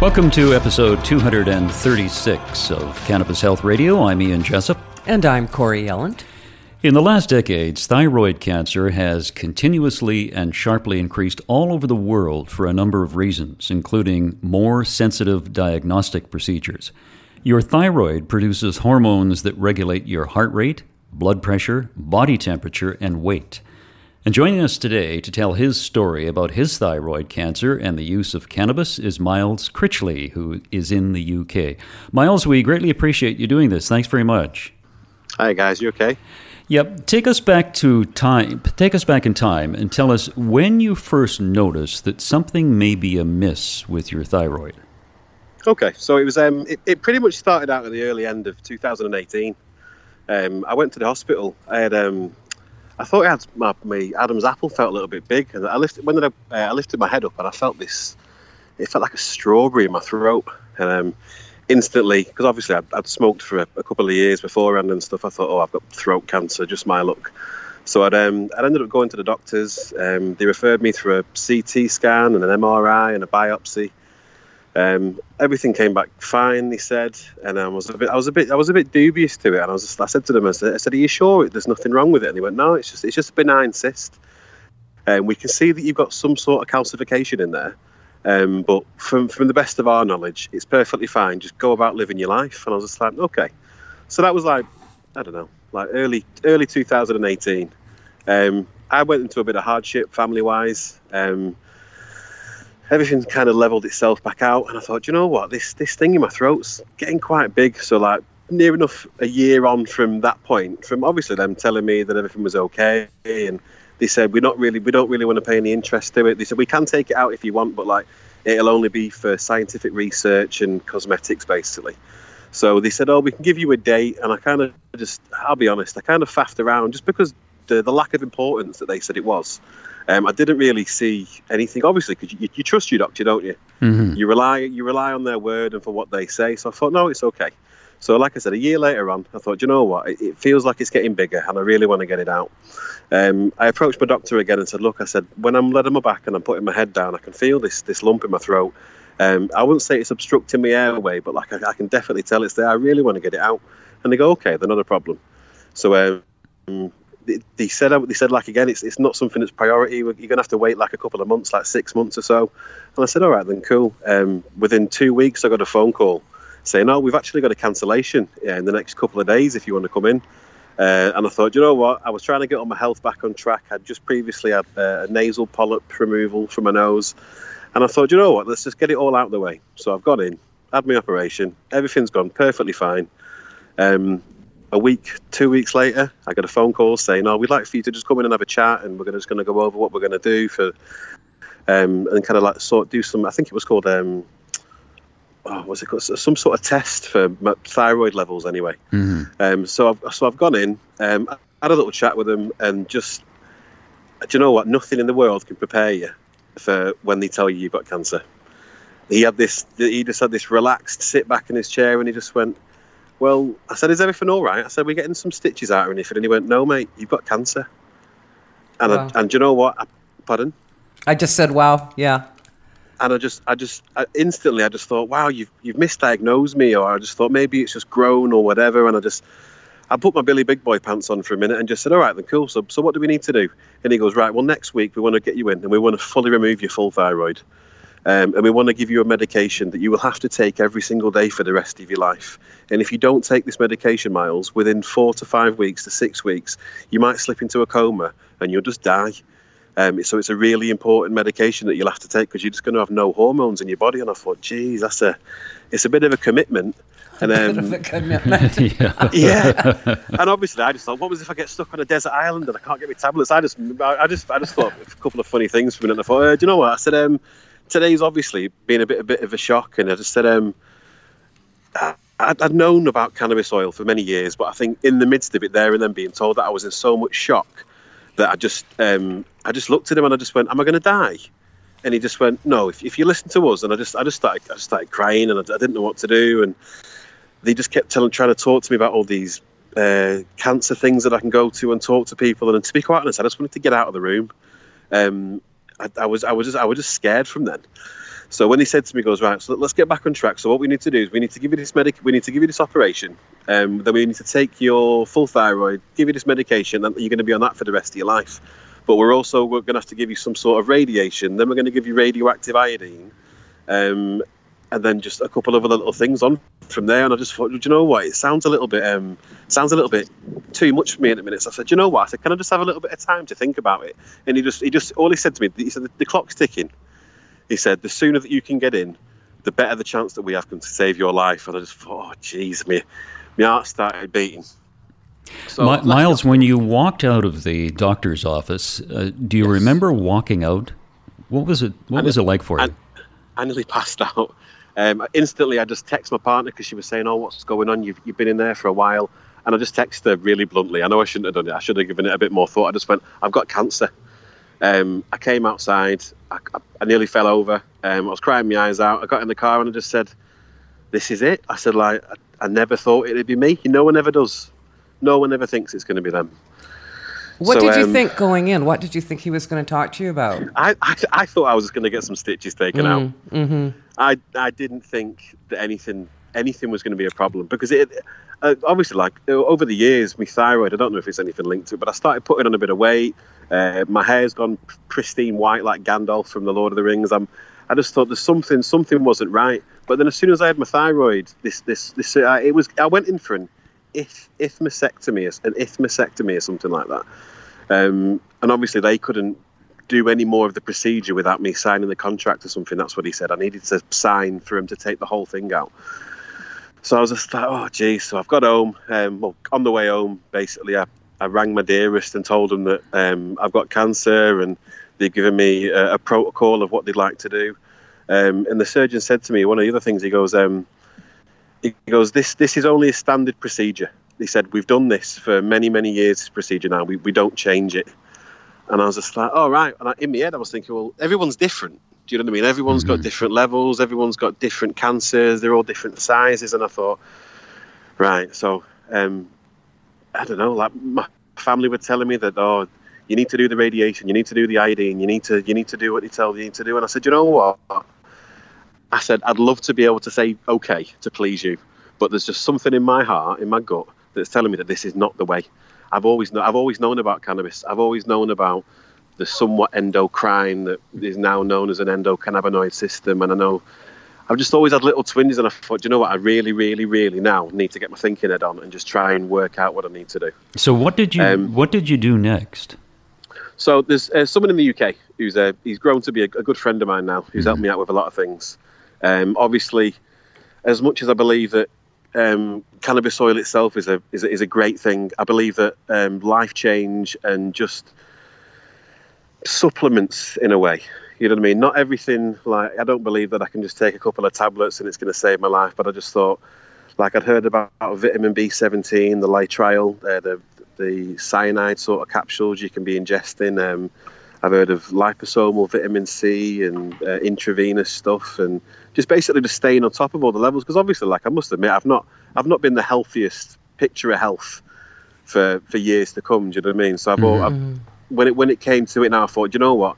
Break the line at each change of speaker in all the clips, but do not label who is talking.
Welcome to episode 236 of Cannabis Health Radio. I'm Ian Jessup.
And I'm Corey Yelland.
In the last decades, thyroid cancer has continuously and sharply increased all over the world for a number of reasons, including more sensitive diagnostic procedures. Your thyroid produces hormones that regulate your heart rate, blood pressure, body temperature, and weight. And joining us today to tell his story about his thyroid cancer and the use of cannabis is Miles Critchley, who is in the UK. Miles, we greatly appreciate you doing this. Thanks very much.
Hi guys, you okay?
Yep. Take us back to time. Take us back in time and tell us when you first noticed that something may be amiss with your thyroid.
Okay, so it was um, it, it pretty much started out at the early end of 2018. Um, I went to the hospital. I had um, I thought I had my, my Adam's apple felt a little bit big, and I lifted when I, uh, I lifted my head up, and I felt this. It felt like a strawberry in my throat, and um, instantly, because obviously I'd, I'd, smoked for a, a, couple of years beforehand and stuff. I thought, oh, I've got throat cancer, just my luck. So I'd, um, I'd ended up going to the doctors. Um, they referred me through a CT scan and an MRI and a biopsy. Um, everything came back fine, he said, and I was a bit, I was a bit, I was a bit dubious to it. And I was, just, I said to them, I said, I said, "Are you sure there's nothing wrong with it?" And they went, "No, it's just, it's just a benign cyst. And um, we can see that you've got some sort of calcification in there, um, but from from the best of our knowledge, it's perfectly fine. Just go about living your life." And I was just like, "Okay." So that was like, I don't know, like early early 2018. Um, I went into a bit of hardship family wise. Um, everything kind of leveled itself back out, and I thought, you know what, this this thing in my throat's getting quite big. So like near enough a year on from that point, from obviously them telling me that everything was okay, and they said we're not really, we don't really want to pay any interest to it. They said we can take it out if you want, but like it'll only be for scientific research and cosmetics, basically. So they said, oh, we can give you a date, and I kind of just, I'll be honest, I kind of faffed around just because the the lack of importance that they said it was. Um, I didn't really see anything, obviously, because you, you, trust your doctor, don't you? Mm-hmm. You rely you rely on their word and for what they say. So I thought, no, it's okay. So, like I said, a year later on, I thought, you know what? It, it feels like it's getting bigger, and I really want to get it out. Um, I approached my doctor again and said, look, I said, when I'm letting my back and I'm putting my head down, I can feel this this lump in my throat. Um, I wouldn't say it's obstructing my airway, but like I, I, can definitely tell it's there. I really want to get it out. And they go, okay, then not a problem. So um, they said they said like again it's it's not something that's priority. You're gonna have to wait like a couple of months, like six months or so. And I said, all right, then cool. Um, within two weeks, I got a phone call saying, oh, we've actually got a cancellation in the next couple of days if you want to come in. Uh, and I thought, you know what? I was trying to get all my health back on track. I'd just previously had uh, a nasal polyp removal from my nose, and I thought, you know what? Let's just get it all out of the way. So I've gone in, had my operation. Everything's gone perfectly fine. Um, a week, two weeks later, I got a phone call saying, "Oh, we'd like for you to just come in and have a chat, and we're just going to go over what we're going to do for, um, and kind of like sort do some. I think it was called, um, oh, what's it called? Some sort of test for thyroid levels, anyway. Mm-hmm. Um, so I've so I've gone in, um, had a little chat with them, and just, do you know what? Nothing in the world can prepare you for when they tell you you've got cancer. He had this. He just had this relaxed sit back in his chair, and he just went well, I said, is everything all right? I said, we're getting some stitches out or anything. And he went, no, mate, you've got cancer. And, wow. I, and you know what? I, pardon?
I just said, wow, yeah.
And I just, I just, I, instantly, I just thought, wow, you've, you've misdiagnosed me. Or I just thought maybe it's just grown or whatever. And I just, I put my Billy Big Boy pants on for a minute and just said, all right, then cool. So, so what do we need to do? And he goes, right, well, next week we want to get you in and we want to fully remove your full thyroid. Um, and we want to give you a medication that you will have to take every single day for the rest of your life. And if you don't take this medication, Miles, within four to five weeks to six weeks, you might slip into a coma and you'll just die. Um, so it's a really important medication that you'll have to take because you're just going to have no hormones in your body. And I thought, geez, that's a, it's a bit of a commitment. And
um, yeah.
yeah. and obviously, I just thought, what was if I get stuck on a desert island and I can't get my tablets? I just, I just, I just thought a couple of funny things for a minute. I thought, uh, do you know what? I said, um, today's obviously been a bit a bit of a shock, and I just said, um, I'd, I'd known about cannabis oil for many years, but I think in the midst of it, there and then being told that I was in so much shock that I just um, I just looked at him and I just went, "Am I going to die?" And he just went, "No, if, if you listen to us." And I just I just started I just started crying and I, I didn't know what to do. And they just kept telling, trying to talk to me about all these uh, cancer things that I can go to and talk to people. And to be quite honest, I just wanted to get out of the room. Um, I, I was I was just I was just scared from then. So when he said to me, goes right. So let's get back on track. So what we need to do is we need to give you this medic. We need to give you this operation. Um, then we need to take your full thyroid, give you this medication, and you're going to be on that for the rest of your life. But we're also we're going to have to give you some sort of radiation. Then we're going to give you radioactive iodine, um, and then just a couple of other little things on from there. And I just thought, do you know what? It sounds a little bit um, sounds a little bit too much for me in a minute. So I said, do you know what? I said, can I just have a little bit of time to think about it? And he just he just all he said to me, he said the clock's ticking he said, the sooner that you can get in, the better the chance that we have to save your life. And I just thought, oh, jeez, me, my heart started beating.
So, My, Miles, when you walked out of the doctor's office, uh, do you yes. remember walking out? What was it? What was it like for you?
I, I nearly passed out. Um, instantly, I just texted my partner because she was saying, "Oh, what's going on? You've, you've been in there for a while." And I just texted her really bluntly. I know I shouldn't have done it. I should have given it a bit more thought. I just went, "I've got cancer." Um, I came outside. I, I nearly fell over. Um, I was crying my eyes out. I got in the car and I just said, "This is it." I said, "Like I, I never thought it'd be me. No one ever does. No one ever thinks it's going to be them."
What so, did you um, think going in? What did you think he was going to talk to you about?
I, I, I thought I was going to get some stitches taken mm, out. Mm-hmm. I, I didn't think that anything anything was going to be a problem because it uh, obviously like over the years my thyroid I don't know if it's anything linked to it but I started putting on a bit of weight uh, my hair's gone pristine white like Gandalf from the Lord of the Rings. I'm, I just thought there's something, something wasn't right. But then as soon as I had my thyroid, this, this, this, uh, it was. I went in for an if isthmusectomy, an isthmusectomy or something like that. Um, and obviously they couldn't do any more of the procedure without me signing the contract or something. That's what he said. I needed to sign for him to take the whole thing out. So I was just like, oh, geez. So I've got home. Um, well, on the way home, basically, I I rang my dearest and told them that um, I've got cancer and they've given me a, a, protocol of what they'd like to do. Um, and the surgeon said to me, one of the other things, he goes, um, he goes, this this is only a standard procedure. He said, we've done this for many, many years, this procedure now. We, we don't change it. And I was just like, oh, right. And I, in my head, I was thinking, well, everyone's different. Do you know what I mean? Everyone's mm-hmm. got different levels. Everyone's got different cancers. They're all different sizes. And I thought, right. So um, I don't know, like my family were telling me that, oh, you need to do the radiation, you need to do the iodine, you need to you need to do what they tell you need to do. And I said, you know what? I said, I'd love to be able to say okay to please you, but there's just something in my heart, in my gut, that's telling me that this is not the way. I've always I've always known about cannabis. I've always known about the somewhat endocrine that is now known as an endocannabinoid system, and I know I've just always had little twinges, and I thought, you know what, I really, really, really now need to get my thinking head on and just try and work out what I need to do.
So, what did you um, what did you do next?
So, there's uh, someone in the UK who's uh, he's grown to be a, a, good friend of mine now, who's mm-hmm. helped me out with a lot of things. Um, obviously, as much as I believe that um, cannabis oil itself is a, is a, is a great thing, I believe that um, life change and just supplements in a way you know what I mean? Not everything, like, I don't believe that I can just take a couple of tablets and it's going to save my life, but I just thought, like, I'd heard about vitamin B17, the Laetrile, uh, the, the cyanide sort of capsules you can be ingesting. Um, I've heard of liposomal vitamin C and uh, intravenous stuff, and just basically just staying on top of all the levels. Because obviously, like I must admit, I've not I've not been the healthiest picture of health for for years to come. Do you know what I mean? So I've, mm-hmm. I've when it when it came to it now, I thought, you know what,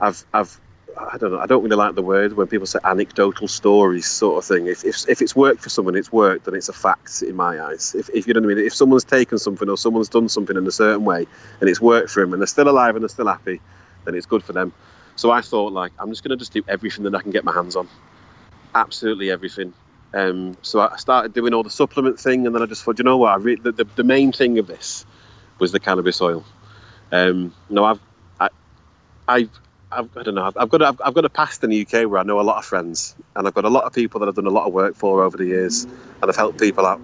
I've I've I don't know. I don't really like the word when people say anecdotal stories, sort of thing. If, if, if it's worked for someone, it's worked, then it's a fact in my eyes. If, if you know what I mean, if someone's taken something or someone's done something in a certain way and it's worked for them and they're still alive and they're still happy, then it's good for them. So I thought, like, I'm just going to just do everything that I can get my hands on, absolutely everything. Um, so I started doing all the supplement thing, and then I just thought, you know what? Re- the, the, the main thing of this was the cannabis oil. Um, no, I've I, I've I've, I don't know. I've got a, I've got a past in the UK where I know a lot of friends, and I've got a lot of people that I've done a lot of work for over the years, and I've helped people out.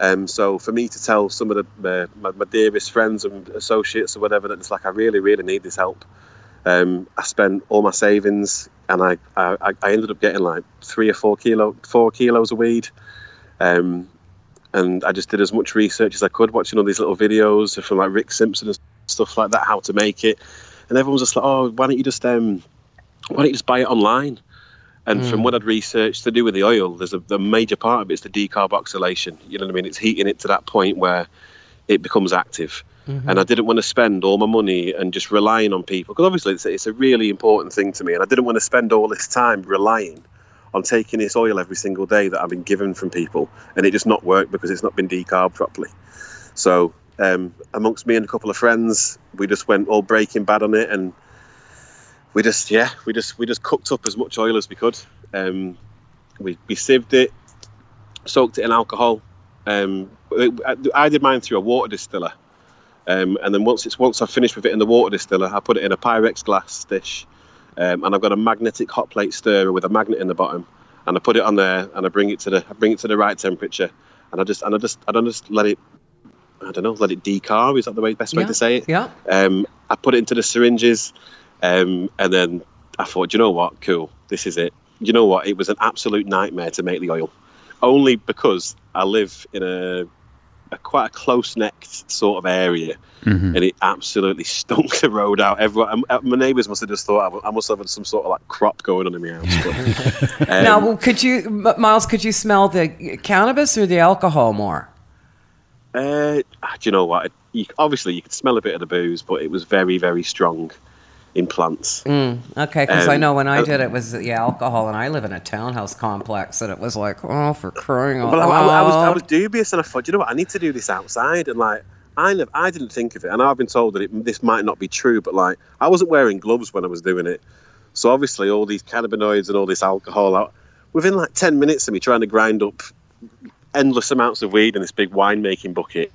Um, so for me to tell some of the uh, my, my, dearest friends and associates or whatever that it's like I really really need this help. Um, I spent all my savings, and I, I I ended up getting like three or four kilo four kilos of weed. Um, and I just did as much research as I could, watching all these little videos from like Rick Simpson and stuff like that, how to make it. And everyone's just like, "Oh, why don't you just um, why don't you just buy it online?" And mm. from what I'd researched to do with the oil, there's a the major part of it is the decarboxylation. You know what I mean? It's heating it to that point where it becomes active. Mm-hmm. And I didn't want to spend all my money and just relying on people because obviously it's, it's a really important thing to me. And I didn't want to spend all this time relying on taking this oil every single day that I've been given from people, and it just not worked because it's not been decarb properly. So um, amongst me and a couple of friends, we just went all Breaking Bad on it, and we just yeah, we just we just cooked up as much oil as we could. Um, we we sieved it, soaked it in alcohol. Um, I did mine through a water distiller, um, and then once it's once I've finished with it in the water distiller, I put it in a Pyrex glass dish um, and I've got a magnetic hot plate stirrer with a magnet in the bottom, and I put it on there, and I bring it to the I bring it to the right temperature, and I just and I just I don't just let it. I don't know, let it decarb. Is that the way, best way to say it?
Yeah.
Um, I put it into the syringes, um, and then I thought, you know what, cool, this is it. You know what? It was an absolute nightmare to make the oil, only because I live in a a quite a close necked sort of area, mm-hmm. and it absolutely stunk the road out. Everyone, um, uh, my neighbours must have just thought I must have had some sort of like crop going on in my house.
But, um, now, could you, Miles? Could you smell the cannabis or the alcohol more?
Uh, do you know what? You, obviously, you could smell a bit of the booze, but it was very, very strong in plants.
Mm, okay, because um, I know when I uh, did it was yeah alcohol, and I live in a townhouse complex, and it was like oh for crying out loud.
I, I, was I was dubious, and I thought you know what I need to do this outside, and like I never, I didn't think of it, and I've been told that it, this might not be true, but like I wasn't wearing gloves when I was doing it, so obviously all these cannabinoids and all this alcohol out within like ten minutes of me trying to grind up endless amounts of weed in this big winemaking bucket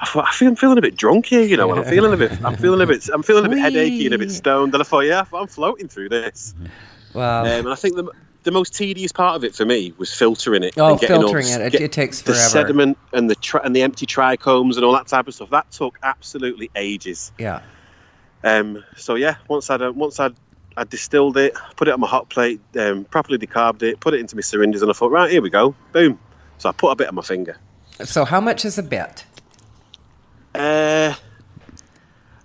I thought I feel I'm feeling a bit drunk here, you know, and I'm feeling a bit I'm feeling a bit I'm feeling a bit headachy and a bit stoned, and I thought, yeah, I'm floating through this.
Wow. Um,
and I think the the most tedious part of it for me was filtering it.
Oh, filtering all, it. It, it, takes forever.
The sediment and the tri- and the empty trichomes and all that type of stuff. That took absolutely ages.
Yeah.
Um. So yeah, once I once I I distilled it, put it on my hot plate, um, properly decarbed it, put it into my syringes, and I thought, right, here we go, boom. So I put a bit on my finger.
So how much is a bit?
Uh,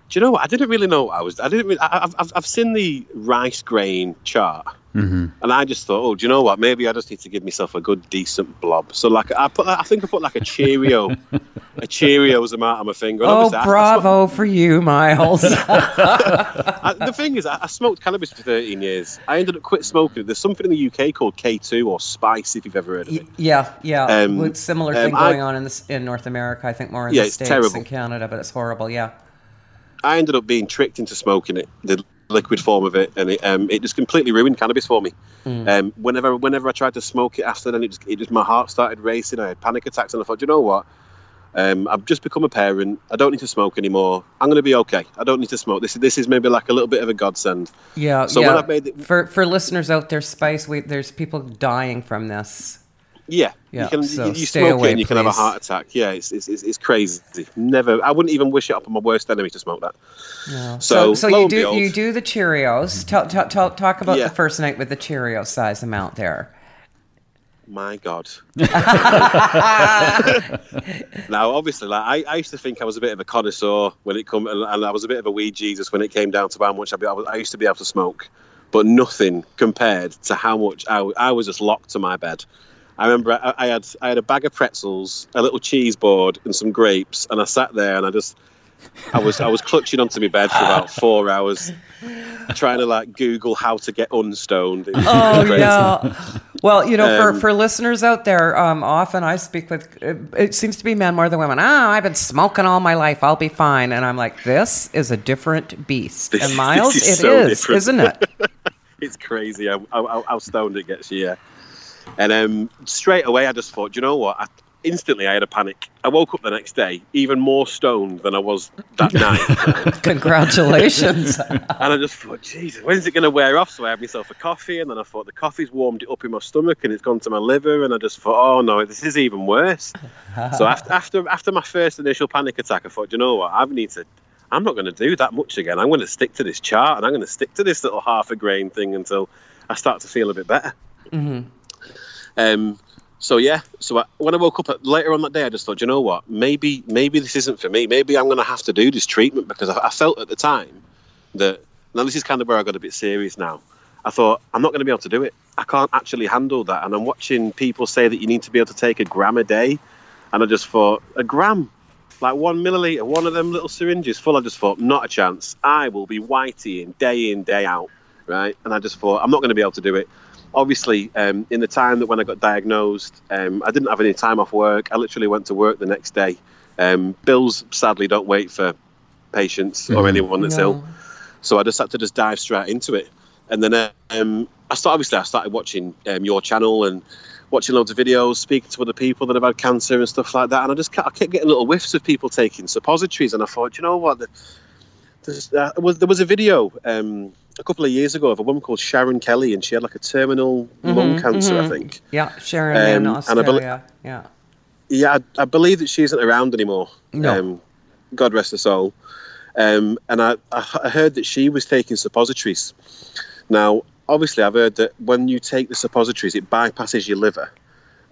do you know what? I didn't really know what I was. I didn't. Really, I, have I've seen the rice grain chart, mm-hmm. and I just thought, oh, do you know what? Maybe I just need to give myself a good, decent blob. So, like, I put. I think I put like a Cheerio, a Cheerios the amount on my finger.
oh, bravo I, I for you, Miles.
the thing is, I, smoked cannabis for 13 years. I ended up quit smoking. There's something in the UK called K2 or Spice, if you've ever heard of it.
Yeah, yeah. Um, similar thing um, going on in this, in North America. I think more in yeah, the states terrible. and Canada, but it's horrible. Yeah.
I ended up being tricked into smoking it, the liquid form of it, and it, um, it just completely ruined cannabis for me. Mm. Um, whenever whenever I tried to smoke it after, then it just, it just my heart started racing. I had panic attacks, and I thought, you know what? Um, I've just become a parent. I don't need to smoke anymore. I'm going to be okay. I don't need to smoke. This this is maybe like a little bit of a godsend.
Yeah. So yeah. when I've made it, for for listeners out there, Spice, we, there's people dying from this.
Yeah,
yeah.
You, can,
so
you, you smoke away, it and you please. can have a heart attack. Yeah, it's, it's, it's, crazy. Never, I wouldn't even wish it up on my worst enemy to smoke that.
No. So, so, so you do behold, you do the Cheerios. Talk, talk, talk, talk about yeah. the first night with the Cheerio size amount there.
My God. now, obviously, like I, I used to think I was a bit of a connoisseur when it come, and, I was a bit of a weed Jesus when it came down to how much I be. I used to be able to smoke, but nothing compared to how much I, I was just locked to my bed. I remember I, I, had I had a bag of pretzels, a little cheese board, and some grapes, and I sat there and I just I was I was clutching onto my bed for about four hours, trying to like Google how to get unstoned.
Oh yeah. Well, you know, um, for, for listeners out there, um, often I speak with. It seems to be men more than women. Ah, oh, I've been smoking all my life. I'll be fine. And I'm like, this is a different beast. And Miles, is it so is, isn't it?
it's crazy how, how, how stoned it gets you. Yeah. And um, straight away, I just thought, you know what? I, instantly, I had a panic. I woke up the next day even more stoned than I was that night.
Congratulations!
and I just thought, Jesus, when's it going to wear off? So I had myself a coffee, and then I thought the coffee's warmed it up in my stomach, and it's gone to my liver, and I just thought, oh no, this is even worse. so after, after after my first initial panic attack, I thought, you know what? I need to. I'm not going to do that much again. I'm going to stick to this chart, and I'm going to stick to this little half a grain thing until I start to feel a bit better. Mm-hmm. Um, so yeah, so I, when I woke up later on that day, I just thought, you know what? Maybe maybe this isn't for me. Maybe I'm going to have to do this treatment because I, I felt at the time that now this is kind of where I got a bit serious now. I thought I'm not going to be able to do it. I can't actually handle that. And I'm watching people say that you need to be able to take a gram a day, and I just thought a gram, like one milliliter, one of them little syringes full. I just thought not a chance. I will be whiteying day in day out, right? And I just thought I'm not going to be able to do it obviously, um, in the time that when I got diagnosed, um, I didn't have any time off work. I literally went to work the next day. Um, bills sadly don't wait for patients or mm-hmm. anyone that's no. ill, so I just had to just dive straight into it. And then um, I started, obviously I started watching um, your channel and watching loads of videos, speaking to other people that have had cancer and stuff like that. And I just I kept getting little whiffs of people taking suppositories, and I thought, you know what? Uh, was, there was a video um, a couple of years ago of a woman called Sharon Kelly, and she had like a terminal mm-hmm, lung cancer, mm-hmm. I think.
Yeah, Sharon um, in Australia. Be- yeah.
Yeah, I, I, believe that she isn't around anymore.
No. Um,
God rest her soul. Um, and I, I heard that she was taking suppositories. Now, obviously, I've heard that when you take the suppositories, it bypasses your liver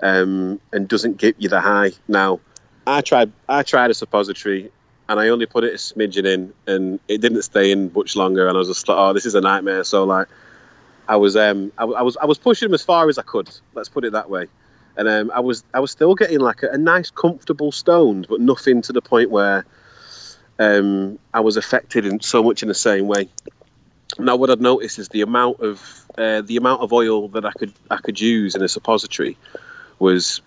um, and doesn't give you the high. Now, I tried I tried a suppository and I only put it a smidgen in, and it didn't stay in much longer. And I was just like, oh, this is a nightmare. So like, I was um, I, I was I was pushing as far as I could. Let's put it that way. And um, I was I was still getting like a, a nice, comfortable stoned, but nothing to the point where um, I was affected in so much in the same way. Now, what I'd noticed is the amount of uh, the amount of oil that I could I could use in a suppository was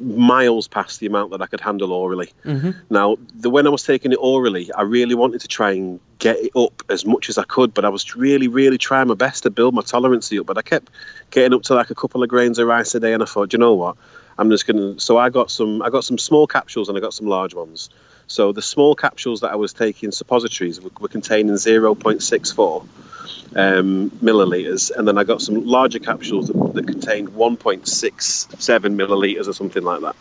miles past the amount that I could handle orally. Mm-hmm. Now, the when I was taking it orally, I really wanted to try and get it up as much as I could, but I was really, really trying my best to build my tolerance up. But I kept getting up to like a couple of grains of rice a day, and I thought, you know what, I'm just gonna. So I got some, I got some small capsules and I got some large ones. So the small capsules that I was taking, suppositories, were, were containing 0.64 um, milliliters, and then I got some larger capsules that, that contained 1.67 milliliters or something like that.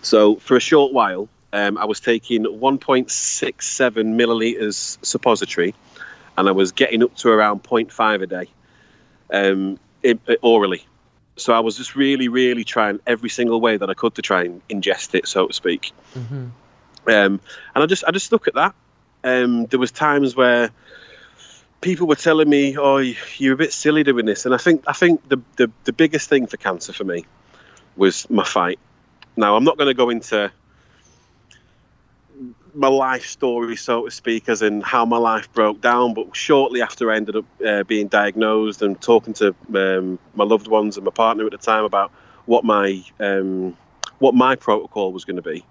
So for a short while, um, I was taking 1.67 milliliters suppository, and I was getting up to around 0.5 a day um, it, it, orally. So I was just really, really trying every single way that I could to try and ingest it, so to speak. Mm-hmm. Um, and I just, I just look at that. Um, there was times where people were telling me, "Oh, you're a bit silly doing this," and I think I think the the, the biggest thing for cancer for me was my fight. Now I'm not going to go into my life story, so to speak, as in how my life broke down. But shortly after I ended up uh, being diagnosed and talking to um, my loved ones and my partner at the time about what my um, what my protocol was going to be,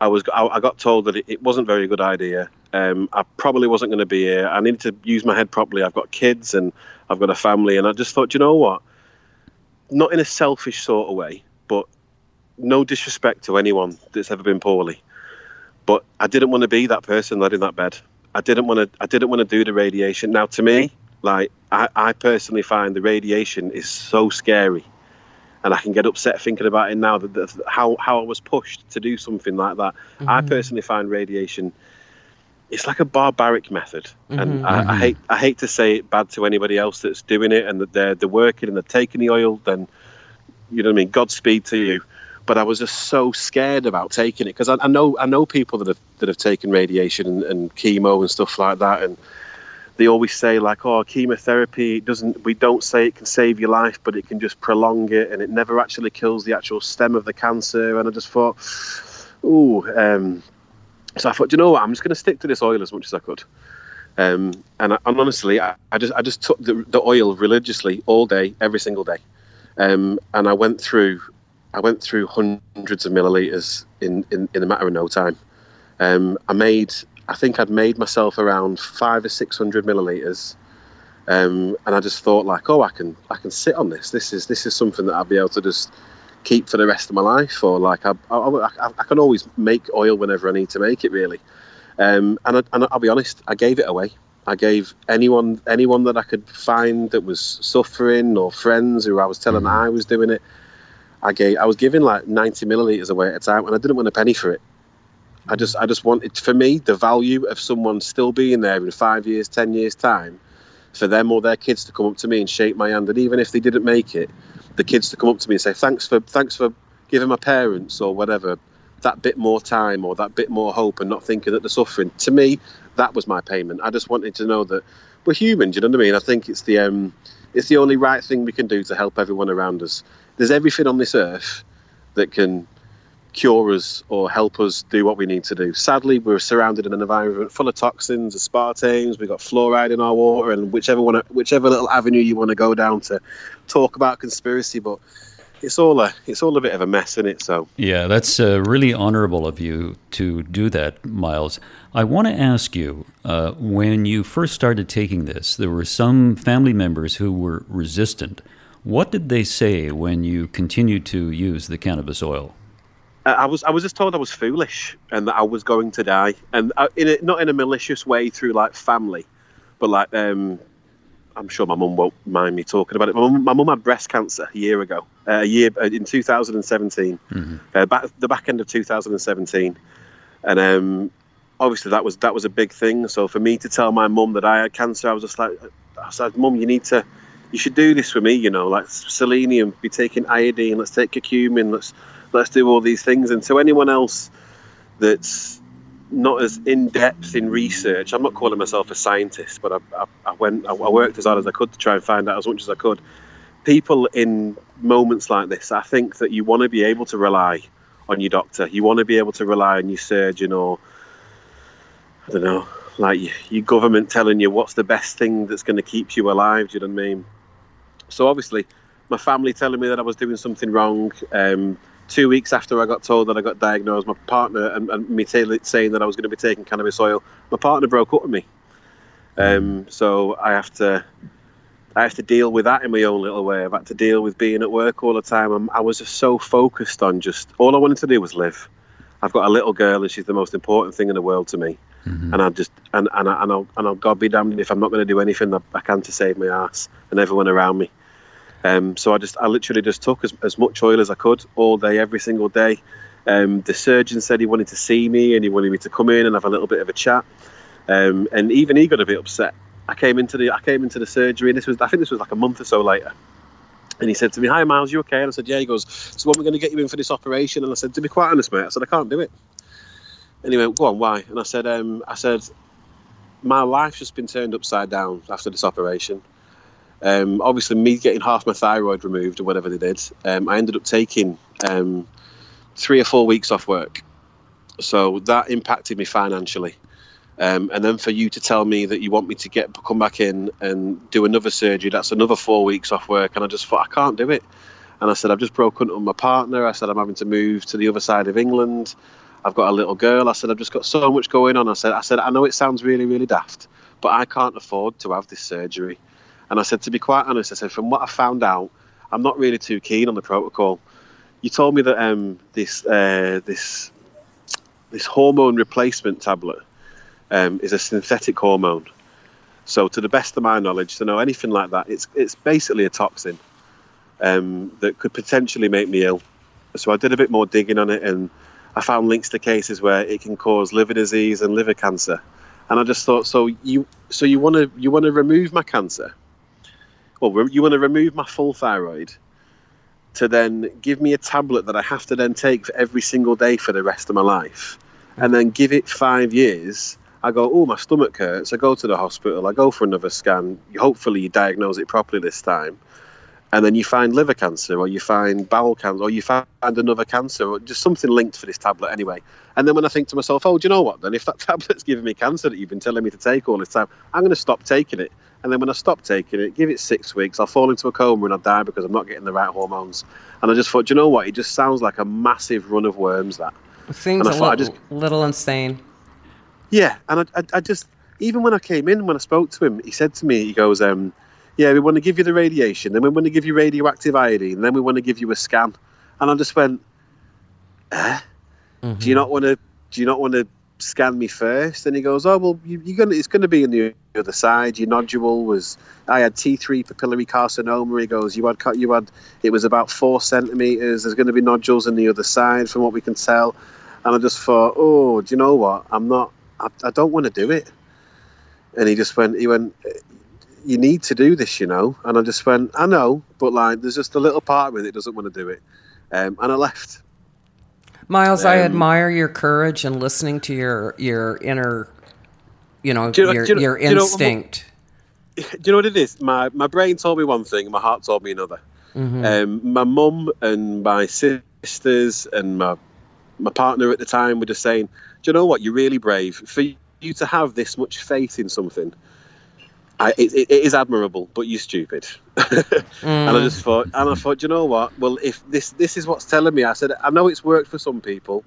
I was I, I got told that it, it, wasn't a very good idea. Um, I probably wasn't going to be here. I needed to use my head properly. I've got kids and I've got a family, and I just thought, you know what? Not in a selfish sort of way, but no disrespect to anyone that's ever been poorly. But I didn't want to be that person led in that bed. I didn't want to. I didn't want to do the radiation. Now, to me, like I, I personally find the radiation is so scary and I can get upset thinking about it now that, that how how I was pushed to do something like that. Mm-hmm. I personally find radiation it's like a barbaric method, mm-hmm, and I, mm-hmm. I, hate I hate to say it bad to anybody else that's doing it and that they're they're working and they're taking the oil. Then you know what I mean. Godspeed to you. But I was just so scared about taking it because I, I, know I know people that have that have taken radiation and, and chemo and stuff like that, and they always say like, "Oh, chemotherapy doesn't. We don't say it can save your life, but it can just prolong it, and it never actually kills the actual stem of the cancer." And I just thought, "Ooh." Um, so I thought, you know what? I'm just going to stick to this oil as much as I could. Um, and, I, and, honestly, I, I, just I just took the, the, oil religiously all day, every single day, um, and I went through I went through hundreds of milliliters in, in, in a matter of no time. Um, I made I think I'd made myself around five or six hundred milliliters, um, and I just thought like, oh, I can I can sit on this. This is this is something that I'll be able to just keep for the rest of my life, or like I I, I, I can always make oil whenever I need to make it, really. Um, and, I, and I'll be honest, I gave it away. I gave anyone anyone that I could find that was suffering or friends who I was telling mm-hmm. I was doing it. I gave I was giving like 90 milliliters away at a time, and I didn't want a penny for it. I just I just wanted for me the value of someone still being there in five years, ten years time, for them or their kids to come up to me and shake my hand, and even if they didn't make it, the kids to come up to me and say thanks for thanks for giving my parents or whatever that bit more time or that bit more hope and not thinking that they're suffering. To me, that was my payment. I just wanted to know that we're human. Do you know what I mean? I think it's the um, it's the only right thing we can do to help everyone around us. There's everything on this earth that can cure us or help us do what we need to do. Sadly, we're surrounded in an environment full of toxins, aspartames. We've got fluoride in our water, and whichever one, whichever little avenue you want to go down to talk about conspiracy, but it's all a it's all a bit of a mess, isn't it? So
yeah, that's uh, really honorable of you to do that, Miles. I want to ask you uh, when you first started taking this, there were some family members who were resistant. What did they say when you continued to use the cannabis oil?
I was I was just told I was foolish and that I was going to die, and I, uh, in a, not in a malicious way through like family, but like um, I'm sure my mum won't mind me talking about it. My mum, had breast cancer a year ago, uh, a year uh, in 2017, mm-hmm. uh, back the back end of 2017, and um, obviously that was that was a big thing. So for me to tell my mum that I had cancer, I was just like, I said, "Mum, you need to, you should do this for me. You know, like selenium, be taking iodine, let's take curcumin, let's let's do all these things." And to anyone else that's not as in depth in research, I'm not calling myself a scientist, but I, I, I went, I, I worked as hard as I could to try and find out as much as I could. People in moments like this, I think that you want to be able to rely on your doctor. You want to be able to rely on your surgeon or I don't know, like your government telling you what's the best thing that's going to keep you alive. Do you know what I mean? So obviously, my family telling me that I was doing something wrong. Um, two weeks after I got told that I got diagnosed, my partner and, and me t- saying that I was going to be taking cannabis oil, my partner broke up with me. Um, so I have to, I have to deal with that in my own little way. I've had to deal with being at work all the time. I'm, I was just so focused on just all I wanted to do was live. I've got a little girl, and she's the most important thing in the world to me. Mm-hmm. And I just and and I, and I'll, and I'll God be damned if I'm not going to do anything that I can to save my ass and everyone around me. Um, so I just I literally just took as, as much oil as I could all day, every single day. Um, the surgeon said he wanted to see me and he wanted me to come in and have a little bit of a chat. Um, and even he got a bit upset. I came into the I came into the surgery and this was I think this was like a month or so later. And he said to me, "Hi, Miles, you okay?" And I said, "Yeah." He goes, "So when we're going to get you in for this operation?" And I said, "To be quite honest, mate, I said I can't do it." And he went, "Go on, why?" And I said, um, "I said my life's just been turned upside down after this operation. Um, obviously, me getting half my thyroid removed or whatever they did, um, I ended up taking um, three or four weeks off work. So that impacted me financially. Um, and then for you to tell me that you want me to get come back in and do another surgery, that's another four weeks off work. And I just thought I can't do it. And I said I've just broken up my partner. I said I'm having to move to the other side of England. I've got a little girl. I said I've just got so much going on. I said I said I know it sounds really really daft, but I can't afford to have this surgery. And I said to be quite honest, I said from what I found out, I'm not really too keen on the protocol. You told me that um, this uh, this this hormone replacement tablet um, is a synthetic hormone. So, to the best of my knowledge, to know anything like that, it's it's basically a toxin um, that could potentially make me ill. So, I did a bit more digging on it, and I found links to cases where it can cause liver disease and liver cancer. And I just thought, so you so you want to you want to remove my cancer, or you want to remove my full thyroid, to then give me a tablet that I have to then take for every single day for the rest of my life, and then give it five years I go, oh, my stomach hurts. I go to the hospital. I go for another scan. Hopefully, you diagnose it properly this time. And then you find liver cancer, or you find bowel cancer, or you find another cancer, or just something linked for this tablet anyway. And then when I think to myself, oh, do you know what? Then if that tablet's giving me cancer that you've been telling me to take all this time, I'm going to stop taking it. And then when I stop taking it, give it six weeks, I'll fall into a coma and I'll die because I'm not getting the right hormones. And I just thought, do you know what? It just sounds like a massive run of worms. That
it seems a little, just, little insane.
Yeah, and I, I, I, just even when I came in, when I spoke to him, he said to me, he goes, um, "Yeah, we want to give you the radiation, then we want to give you radioactive iodine, then we want to give you a scan." And I just went, eh? mm-hmm. "Do you not want to? Do you not want to scan me first? And he goes, "Oh well, you, are gonna. It's to be on the other side. Your nodule was. I had T3 papillary carcinoma. He goes, you had you had. It was about four centimeters. There's going to be nodules on the other side, from what we can tell." And I just thought, "Oh, do you know what? I'm not." I, I don't want to do it. And he just went, he went, you need to do this, you know. And I just went, I know, but like, there's just a little part of me that doesn't want to do it, um, and I left.
Miles, I
Um,
admire your courage and listening to your your inner, you know,
you know-
your,
you know-
your
you know
instinct.
do you know what it is? My my brain told me one thing, my heart told me another. Um, my mum and my sisters and my my partner at the time were just saying, "Do you know what? You're really brave for you to have this much faith in something. I, it, it is admirable, but you're stupid." And I just thought, and I thought, you know what? Well, if this this is what's telling me, I said, I know it's worked for some people.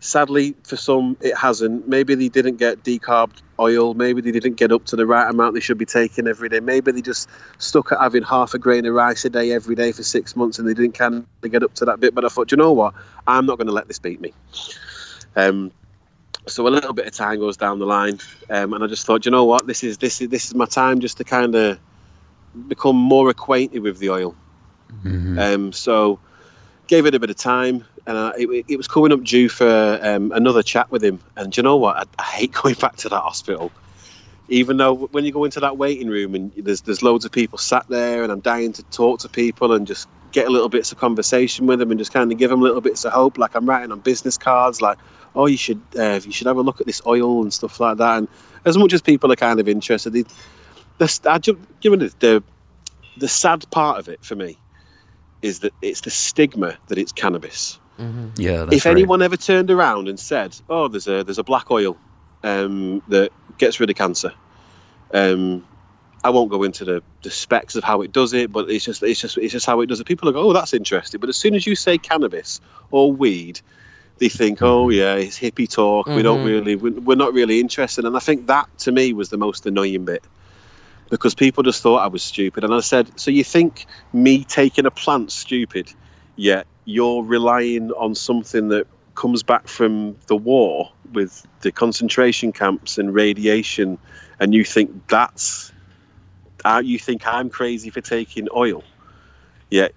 Sadly, for some, it hasn't. Maybe they didn't get decarbed oil. Maybe they didn't get up to the right amount they should be taking every day. Maybe they just stuck at having half a grain of rice a day every day for six months and they didn't kind of get up to that bit. But I thought, you know what? I'm not going to let this beat me. Um, so a little bit of time goes down the line, um, and I just thought, you know what? This is this is this is my time just to kind of become more acquainted with the oil. Um, so gave it a bit of time, and uh, it, it was coming up due for um, another chat with him. And you know what? I, I hate going back to that hospital. Even though when you go into that waiting room and there's there's loads of people sat there, and I'm dying to talk to people and just get a little bits of conversation with them and just kind of give them little bits of hope. Like I'm writing on business cards, like, oh, you should uh, you should have a look at this oil and stuff like that. And as much as people are kind of interested, the the given it the the sad part of it for me is that it's the stigma that it's cannabis.
Yeah, that's
if
right.
anyone ever turned around and said, "Oh, there's a there's a black oil um, that gets rid of cancer," um, I won't go into the, the specs of how it does it, but it's just it's just it's just how it does it. People are go, "Oh, that's interesting," but as soon as you say cannabis or weed, they think, "Oh, yeah, it's hippie talk. We don't really we- we're not really interested." And I think that to me was the most annoying bit because people just thought I was stupid. And I said, "So you think me taking a plant stupid?" yet you're relying on something that comes back from the war with the concentration camps and radiation, and you think that's uh, you think I'm crazy for taking oil, yet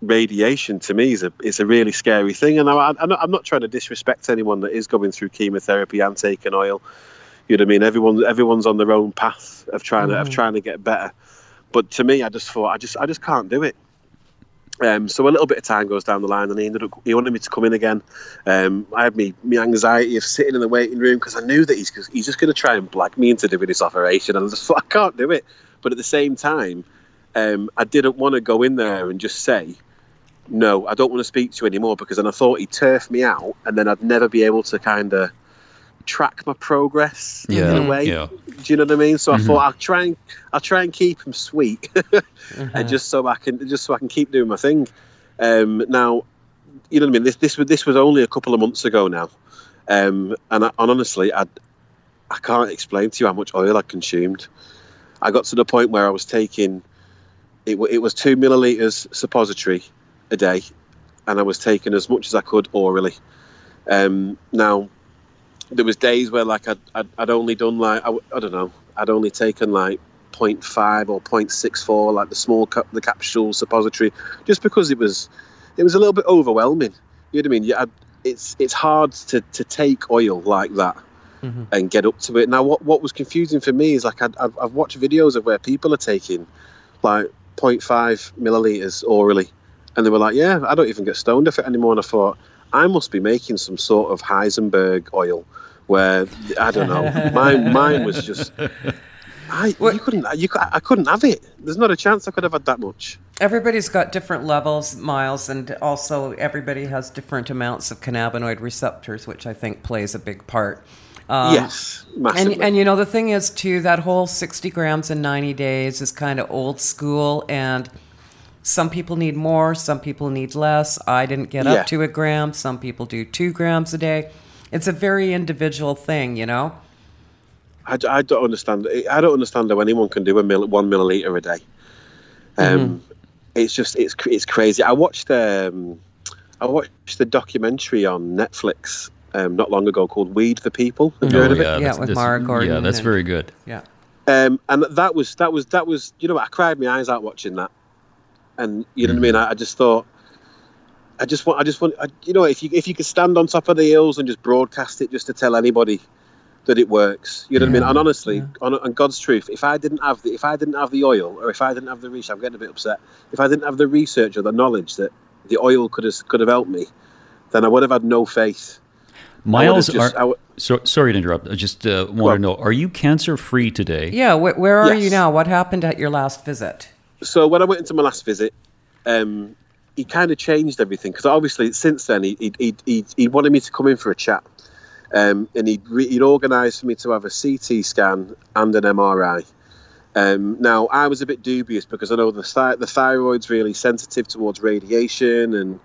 radiation to me is a is a really scary thing. And I, I'm, not, I'm not trying to disrespect anyone that is going through chemotherapy and taking oil. You know what I mean? Everyone everyone's on their own path of trying to of trying to get better. But to me, I just thought I just I just can't do it. Um, so a little bit of time goes down the line, and he ended up he wanted me to come in again. Um, I had me me anxiety of sitting in the waiting room because I knew that he's he's just going to try and black me into doing this operation, and I just thought I can't do it. But at the same time, um, I didn't want to go in there and just say no, I don't want to speak to you anymore because then I thought he'd turf me out, and then I'd never be able to kind of track my progress
Yeah,
in a way.
yeah.
Do you know what I mean? So I thought I'll try and I'll try and keep him sweet, and just so I can just so I can keep doing my thing. Um, now, you know what I mean. This this was this was only a couple of months ago now, um, and, I, and honestly, I I can't explain to you how much oil I consumed. I got to the point where I was taking it. It was two milliliters suppository a day, and I was taking as much as I could orally. Um, now, there was days where like I'd, I'd, I'd only done like I don't know I'd only taken like 0.5 or 0.64 like the small cup the capsule suppository just because it was it was a little bit overwhelming. You know what I mean? Yeah it's it's hard to, to take oil like that and get up to it. Now what what was confusing for me is like I'd, I've, I've watched videos of where people are taking like 0.5 milliliters orally and they were like yeah I don't even get stoned off it anymore and I thought I must be making some sort of Heisenberg oil where I don't know. mine, mine was just. I you couldn't you I couldn't have it. There's not a chance I could have had that much.
Everybody's got different levels, Miles, and also everybody has different amounts of cannabinoid receptors, which I think plays a big part. Um,
yes, massively.
And, and you know, the thing is, too, that whole 60 grams in 90 days is kind of old school. And some people need more, some people need less. I didn't get
Yeah.
up to a gram. Some people do two grams a day. It's a very individual thing, you know?
I don't understand. I don't understand how anyone can do a mill, one milliliter a day. Um, It's just it's it's crazy. I watched um, I watched the documentary on Netflix um, not long ago called "Weed the People." Have you
Oh,
heard of it?
yeah,
Yeah, with
that's-
Mara
Yeah, that's
and-
very good.
Yeah.
Um, and that was that was that was you know I cried my eyes out watching that, and you know what I mean. I, I just thought, I just want, I just want, I, you know, if you if you could stand on top of the hills and just broadcast it, just to tell anybody that it works. You know what I mean? And honestly, yeah. on, on, God's truth, if I didn't have the if I didn't have the oil, or if I didn't have the research, I'm getting a bit upset. If I didn't have the research or the knowledge that the oil could have could have helped me, then I would have had no faith.
Miles, just, are, so, sorry to interrupt. I just uh, want well, to know: Are you cancer free today?
Yeah. Wh- where are yes. you now? What happened at your last visit?
So when I went into my last visit, um, he kind of changed everything because obviously since then he he, he he wanted me to come in for a chat, um, and he'd re- he'd organised for me to have a CT scan and an MRI. Um, now I was a bit dubious because I know the th- the thyroid's really sensitive towards radiation and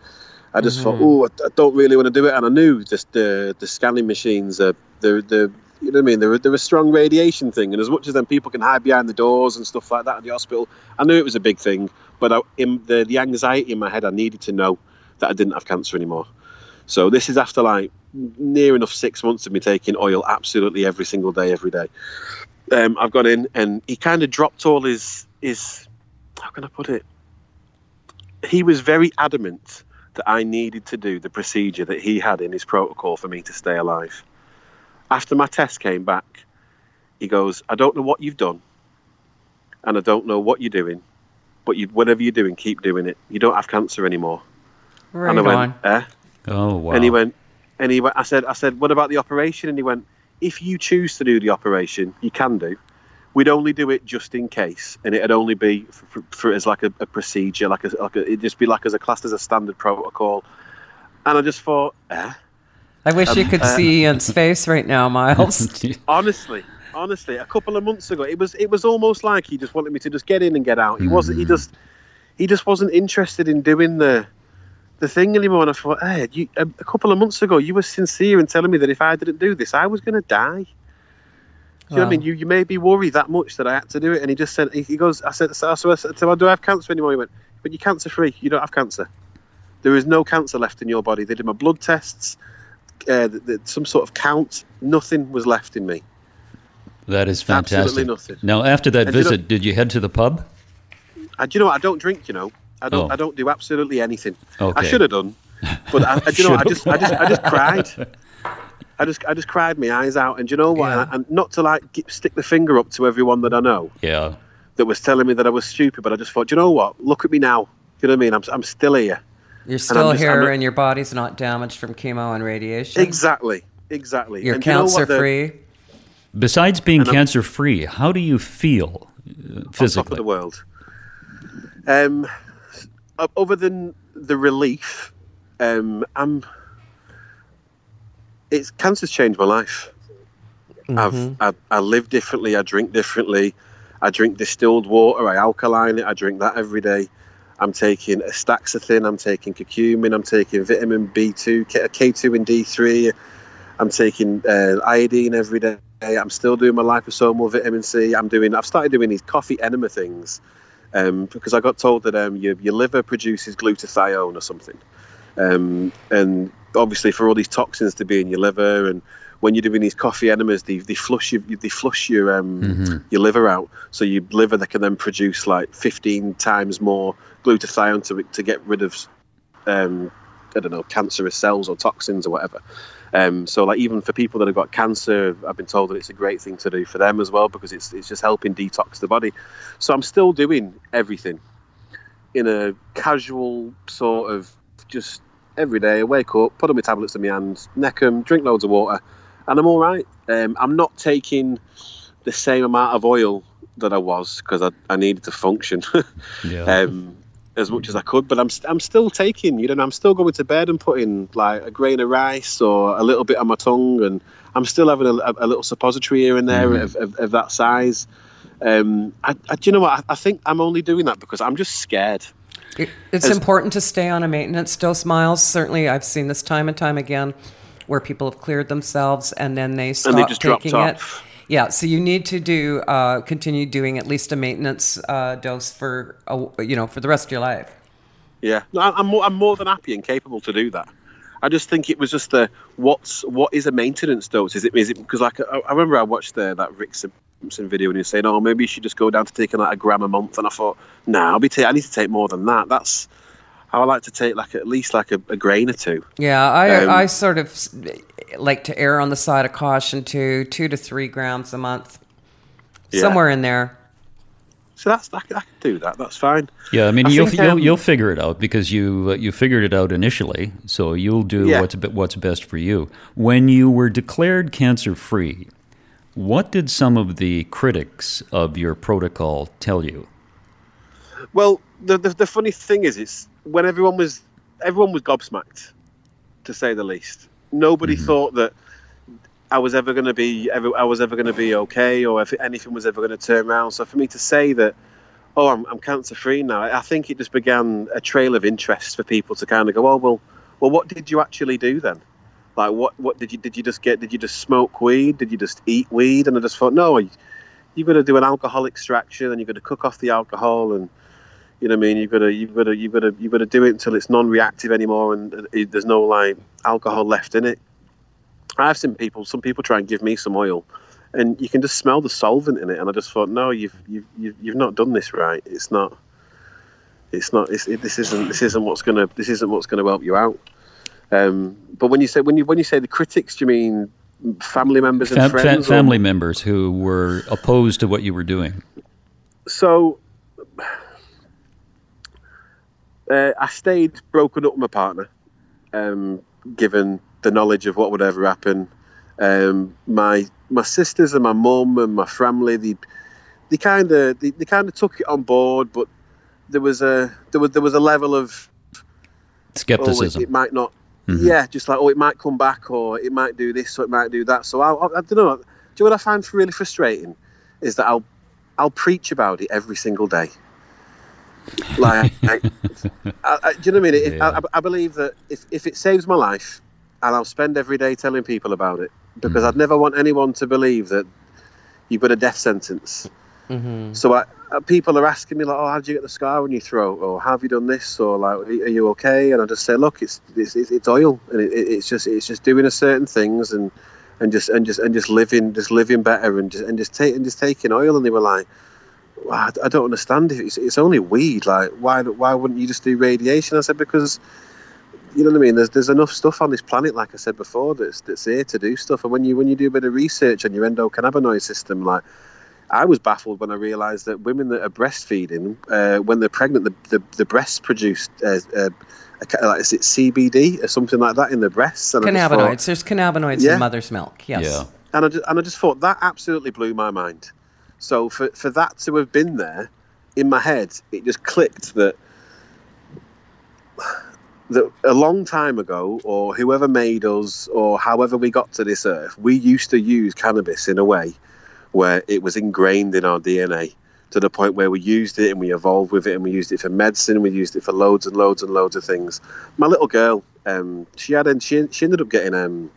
I just mm-hmm. thought, oh, I, I, don't really want to do it, and I knew just the the scanning machines are the the you know what I mean? They're, they're a strong radiation thing, and as much as then people can hide behind the doors and stuff like that in the hospital, I knew it was a big thing. But I, in the the anxiety in my head, I needed to know that I didn't have cancer anymore. So this is after like near enough six months of me taking oil absolutely every single day, every day. Um, I've gone in, and he kind of dropped all his his. How can I put it? He was very adamant that I needed to do the procedure that he had in his protocol for me to stay alive. After my test came back, he goes, I don't know what you've done, and I don't know what you're doing, but you, whatever you're doing, keep doing it. You don't have cancer anymore.
Right and I went,
eh?
Oh wow.
And he went, and he went. I said, I said, what about the operation? And he went, if you choose to do the operation, you can do we'd only do it just in case, and it'd only be for, for, for as like a, a, procedure, like a, like a, it'd just be like as a class as a standard protocol. And I just thought, eh.
I wish um, you could uh, see Ian's face right now, Miles.
honestly, honestly, a couple of months ago, it was it was almost like he just wanted me to just get in and get out. He wasn't. He just he just wasn't interested in doing the the thing anymore. And I thought, hey, you, a, a couple of months ago, you were sincere in telling me that if I didn't do this, I was going to die. Do you know what I mean? You, you made me worry that much that I had to do it. And he just said, he, goes, I said, so, so I said, so do I have cancer anymore? He went, but you're cancer free. You don't have cancer. There is no cancer left in your body. They did my blood tests, uh, some sort of count. Nothing was left in me.
That is fantastic.
Absolutely nothing.
Now, after that and visit, you know, did you head to the pub?
Uh, do you know what? I don't drink. You know, I don't. Oh. I don't do absolutely anything.
Okay.
I should have done, but I, you know, I just, I just, I just cried. I just I just cried my eyes out, and you know what? Yeah. And, not to like stick the finger up to everyone that I know.
Yeah.
That was telling me that I was stupid, but I just thought, you know what? Look at me now. You know what I mean? I'm I'm still here.
You're still and here, and your body's not damaged from chemo and radiation.
Exactly. Exactly.
You're and cancer you know free.
Besides being cancer free, how do you feel physically?
On top of the world. Um, other than the relief, um, I'm it's cancer's changed my life. Mm-hmm. I've I, I live differently. I drink differently. I drink distilled water. I alkaline it. I drink that every day. I'm taking astaxanthin. I'm taking curcumin. I'm taking vitamin B2, K2 and D3. I'm taking uh, iodine every day. I'm still doing my liposomal vitamin C. I'm doing. I've started doing these coffee enema things um, because I got told that um, your, your liver produces glutathione or something, um, and obviously for all these toxins to be in your liver and when you're doing these coffee enemas, they, they flush you, they flush your um, mm-hmm. your liver out, so your liver that can then produce like 15 times more glutathione to to get rid of um, I don't know cancerous cells or toxins or whatever. Um, so like even for people that have got cancer, I've been told that it's a great thing to do for them as well because it's it's just helping detox the body. So I'm still doing everything in a casual sort of just every day. I wake up, put on my tablets in my hands, neck them, drink loads of water, and I'm all right. Um, I'm not taking the same amount of oil that I was because I, I needed to function yeah. um, as much as I could. But I'm I'm still taking, you know, I'm still going to bed and putting like a grain of rice or a little bit on my tongue, and I'm still having a, a little suppository here and there mm. of, of, of, that size. Um, I, I, do you know what? I, I think I'm only doing that because I'm just scared.
It's As, important to stay on a maintenance dose, Miles. Certainly, I've seen this time and time again where people have cleared themselves and then they stop they taking it. Yeah, so you need to do uh, continue doing at least a maintenance uh, dose for a, you know for the rest of your life.
Yeah, I'm more, I'm more than happy and capable to do that. I just think it was just the what's what is a maintenance dose? Is it is it because like I, I remember I watched the, that Rick Simpson video and he was saying, oh maybe you should just go down to taking like a gram a month, and I thought, nah, I'll be ta- I need to take more than that. That's I like to take like at least like a, a grain or two.
Yeah, I
Um,
I sort of like to err on the side of caution too, two to three grams a month,
Yeah.
somewhere in there.
So that's I, can- I can do that. That's fine.
Yeah, I mean,
I
you'll,
think,
you'll
um,
you'll figure it out because you uh, you figured it out initially, so you'll do
Yeah.
what's what's best for you. When you were declared cancer free, what did some of the critics of your protocol tell you?
Well, the, the the funny thing is, it's when everyone was everyone was gobsmacked, to say the least. Nobody mm-hmm. thought that I was ever going to be ever I was ever going to be okay, or if anything was ever going to turn around. So for me to say that, oh, I'm, I'm cancer free now, I think it just began a trail of interest for people to kind of go, oh well, well, what did you actually do then? Like, what what did you did you just get? Did you just smoke weed? Did you just eat weed? And I just thought, no, you, you've got to do an alcohol extraction, and you're going to cook off the alcohol and you know what I mean? You've got to, you've got to, you've got to, you've got to do it until it's non-reactive anymore, and uh, it, there's no like alcohol left in it. I've seen people, some people try and give me some oil, and you can just smell the solvent in it, and I just thought, no, you've, you've, you've, you've not done this right. It's not, it's not, it's, it, this isn't, this isn't what's gonna, this isn't what's gonna help you out. Um, but when you say, when you, when you say the critics, do you mean family members and
Fam- fa-
friends? or-
family members who were opposed to what you were doing.
so uh, I stayed broken up with my partner, um, given the knowledge of what would ever happen. Um, my my sisters and my mum and my family, they they kind of they, they kind of took it on board, but there was a there was there was a level of oh, it,
Skepticism.
it might not. Yeah, just like oh, it might come back, or it might do this, or it might do that. So I, I, I don't know. Do you know what I find really frustrating is that I'll I'll preach about it every single day. Like, I, I, I, do you know what I mean? It,
Yeah.
I, I believe that if, if it saves my life, and I'll spend every day telling people about it, because I'd never want anyone to believe that you've got a death sentence. So I, uh, people are asking me like, "Oh, how did you get the scar on your throat?" or "How have you done this?" or like, "Are you okay?" And I just say, "Look, it's it's, it's oil, and it, it- it's just it's just doing a certain things and and just and just and just living just living better and just and just take and just taking oil." And they were like, I, I don't understand it. It's, it's only weed. Like, why why wouldn't you just do radiation? I said because you know what I mean. There's there's enough stuff on this planet, like I said before, that's that's here to do stuff. And when you when you do a bit of research on your endocannabinoid system, like I was baffled when I realised that women that are breastfeeding, uh, when they're pregnant, the the, the breasts produce. Uh, uh, a like, is it CBD or something like that in the breasts? And I just thought-
Cannabinoids. There's cannabinoids
Yeah.
in mother's milk. Yes.
Yeah.
and I just, and I just thought that absolutely blew my mind. So for for that to have been there in my head, it just clicked that that a long time ago, or whoever made us, or however we got to this earth, we used to use cannabis in a way where it was ingrained in our DNA to the point where we used it and we evolved with it and we used it for medicine, and we used it for loads and loads and loads of things. My little girl, um, she had she, she ended up getting um,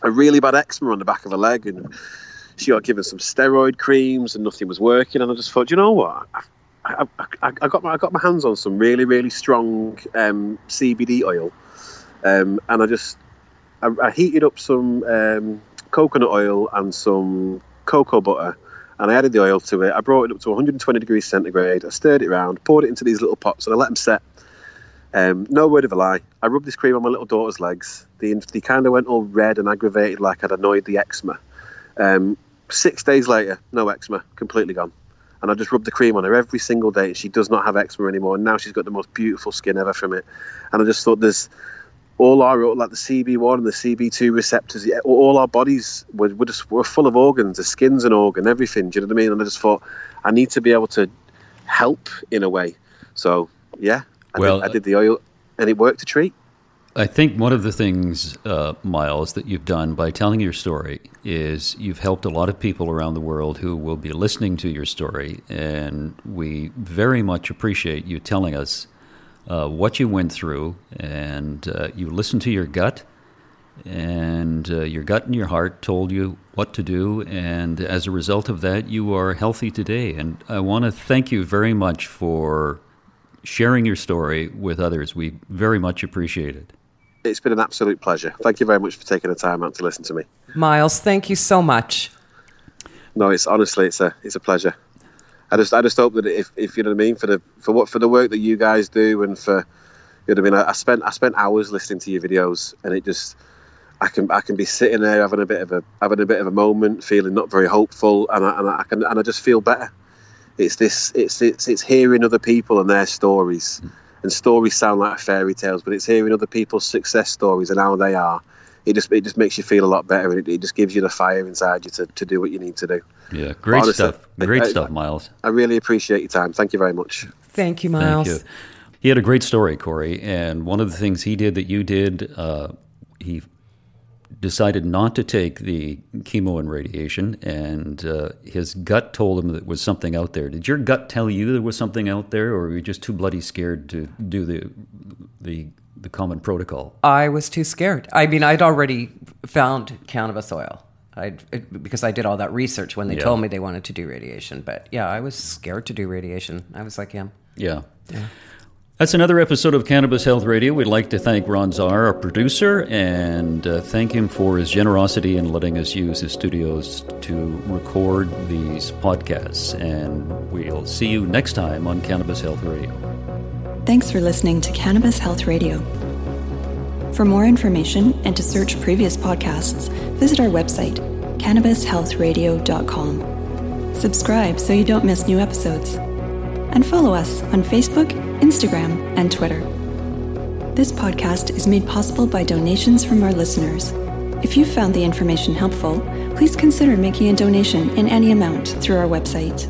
a really bad eczema on the back of her leg and she got given some steroid creams and nothing was working and I just thought, you know what? I, I, I, I got my I got my hands on some really really strong um, CBD oil, um, and I just I, heated up some um, coconut oil and some cocoa butter, and I added the oil to it. I brought it up to 120 degrees centigrade. I stirred it around, poured it into these little pots, and I let them set. Um, no word of a lie. I rubbed this cream on my little daughter's legs. The they kind of went all red and aggravated, like I'd annoyed the eczema. Um, six days later, no eczema, completely gone. And I just rubbed the cream on her every single day, and she does not have eczema anymore. And now she's got the most beautiful skin ever from it. And I just thought there's all our like the CB1 and the CB2 receptors, all our bodies were, were just were full of organs. The skin's an organ, everything. Do you know what I mean? And I just thought I need to be able to help in a way. So yeah, I,
Well,
did, I did the oil, and it worked a treat.
I think one of the things, uh, Miles, that you've done by telling your story is you've helped a lot of people around the world who will be listening to your story. And we very much appreciate you telling us uh, what you went through. And uh, you listened to your gut, and uh, your gut and your heart told you what to do. And as a result of that, you are healthy today. And I want to thank you very much for sharing your story with others. We very much appreciate it.
It's been an absolute pleasure. Thank you very much for taking the time out to listen to me.
Miles, thank you so much.
No, it's honestly it's a it's a pleasure. I just I just hope that if, if you know what I mean for the for what for the work that you guys do and for You know what I mean? I, I spent I spent hours listening to your videos, and it just I can I can be sitting there having a bit of a having a bit of a moment, feeling not very hopeful, and I, and I can and I just feel better. It's this it's it's it's hearing other people and their stories, and stories sound like fairy tales, but it's hearing other people's success stories and how they are. It just it just makes you feel a lot better, and it, it just gives you the fire inside you to, to do what you need to do.
Yeah, great honestly, stuff. Great I, stuff, Miles.
I really appreciate your time. Thank you very much.
Thank you, Miles. Thank you.
He had a great story, Corey, and one of the things he did that you did, uh, he decided not to take the chemo and radiation, and uh, his gut told him that there was something out there. Did your gut tell you there was something out there, or were you just too bloody scared to do the the the common protocol?
I was too scared. I mean, I'd already found cannabis oil. I because I did all that research when they yeah. told me they wanted to do radiation. But yeah, I was scared to do radiation. I was like him.
Yeah. yeah. That's another episode of Cannabis Health Radio. We'd like to thank Ron Czar, our producer, and uh, thank him for his generosity in letting us use his studios to record these podcasts. And we'll see you next time on Cannabis Health Radio.
Thanks for listening to Cannabis Health Radio. For more information and to search previous podcasts, visit our website, cannabishealthradio.com. Subscribe so you don't miss new episodes. And follow us on Facebook, Instagram, and Twitter. This podcast is made possible by donations from our listeners. If you found the information helpful, please consider making a donation in any amount through our website.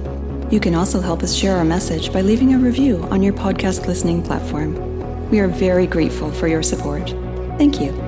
You can also help us share our message by leaving a review on your podcast listening platform. We are very grateful for your support. Thank you.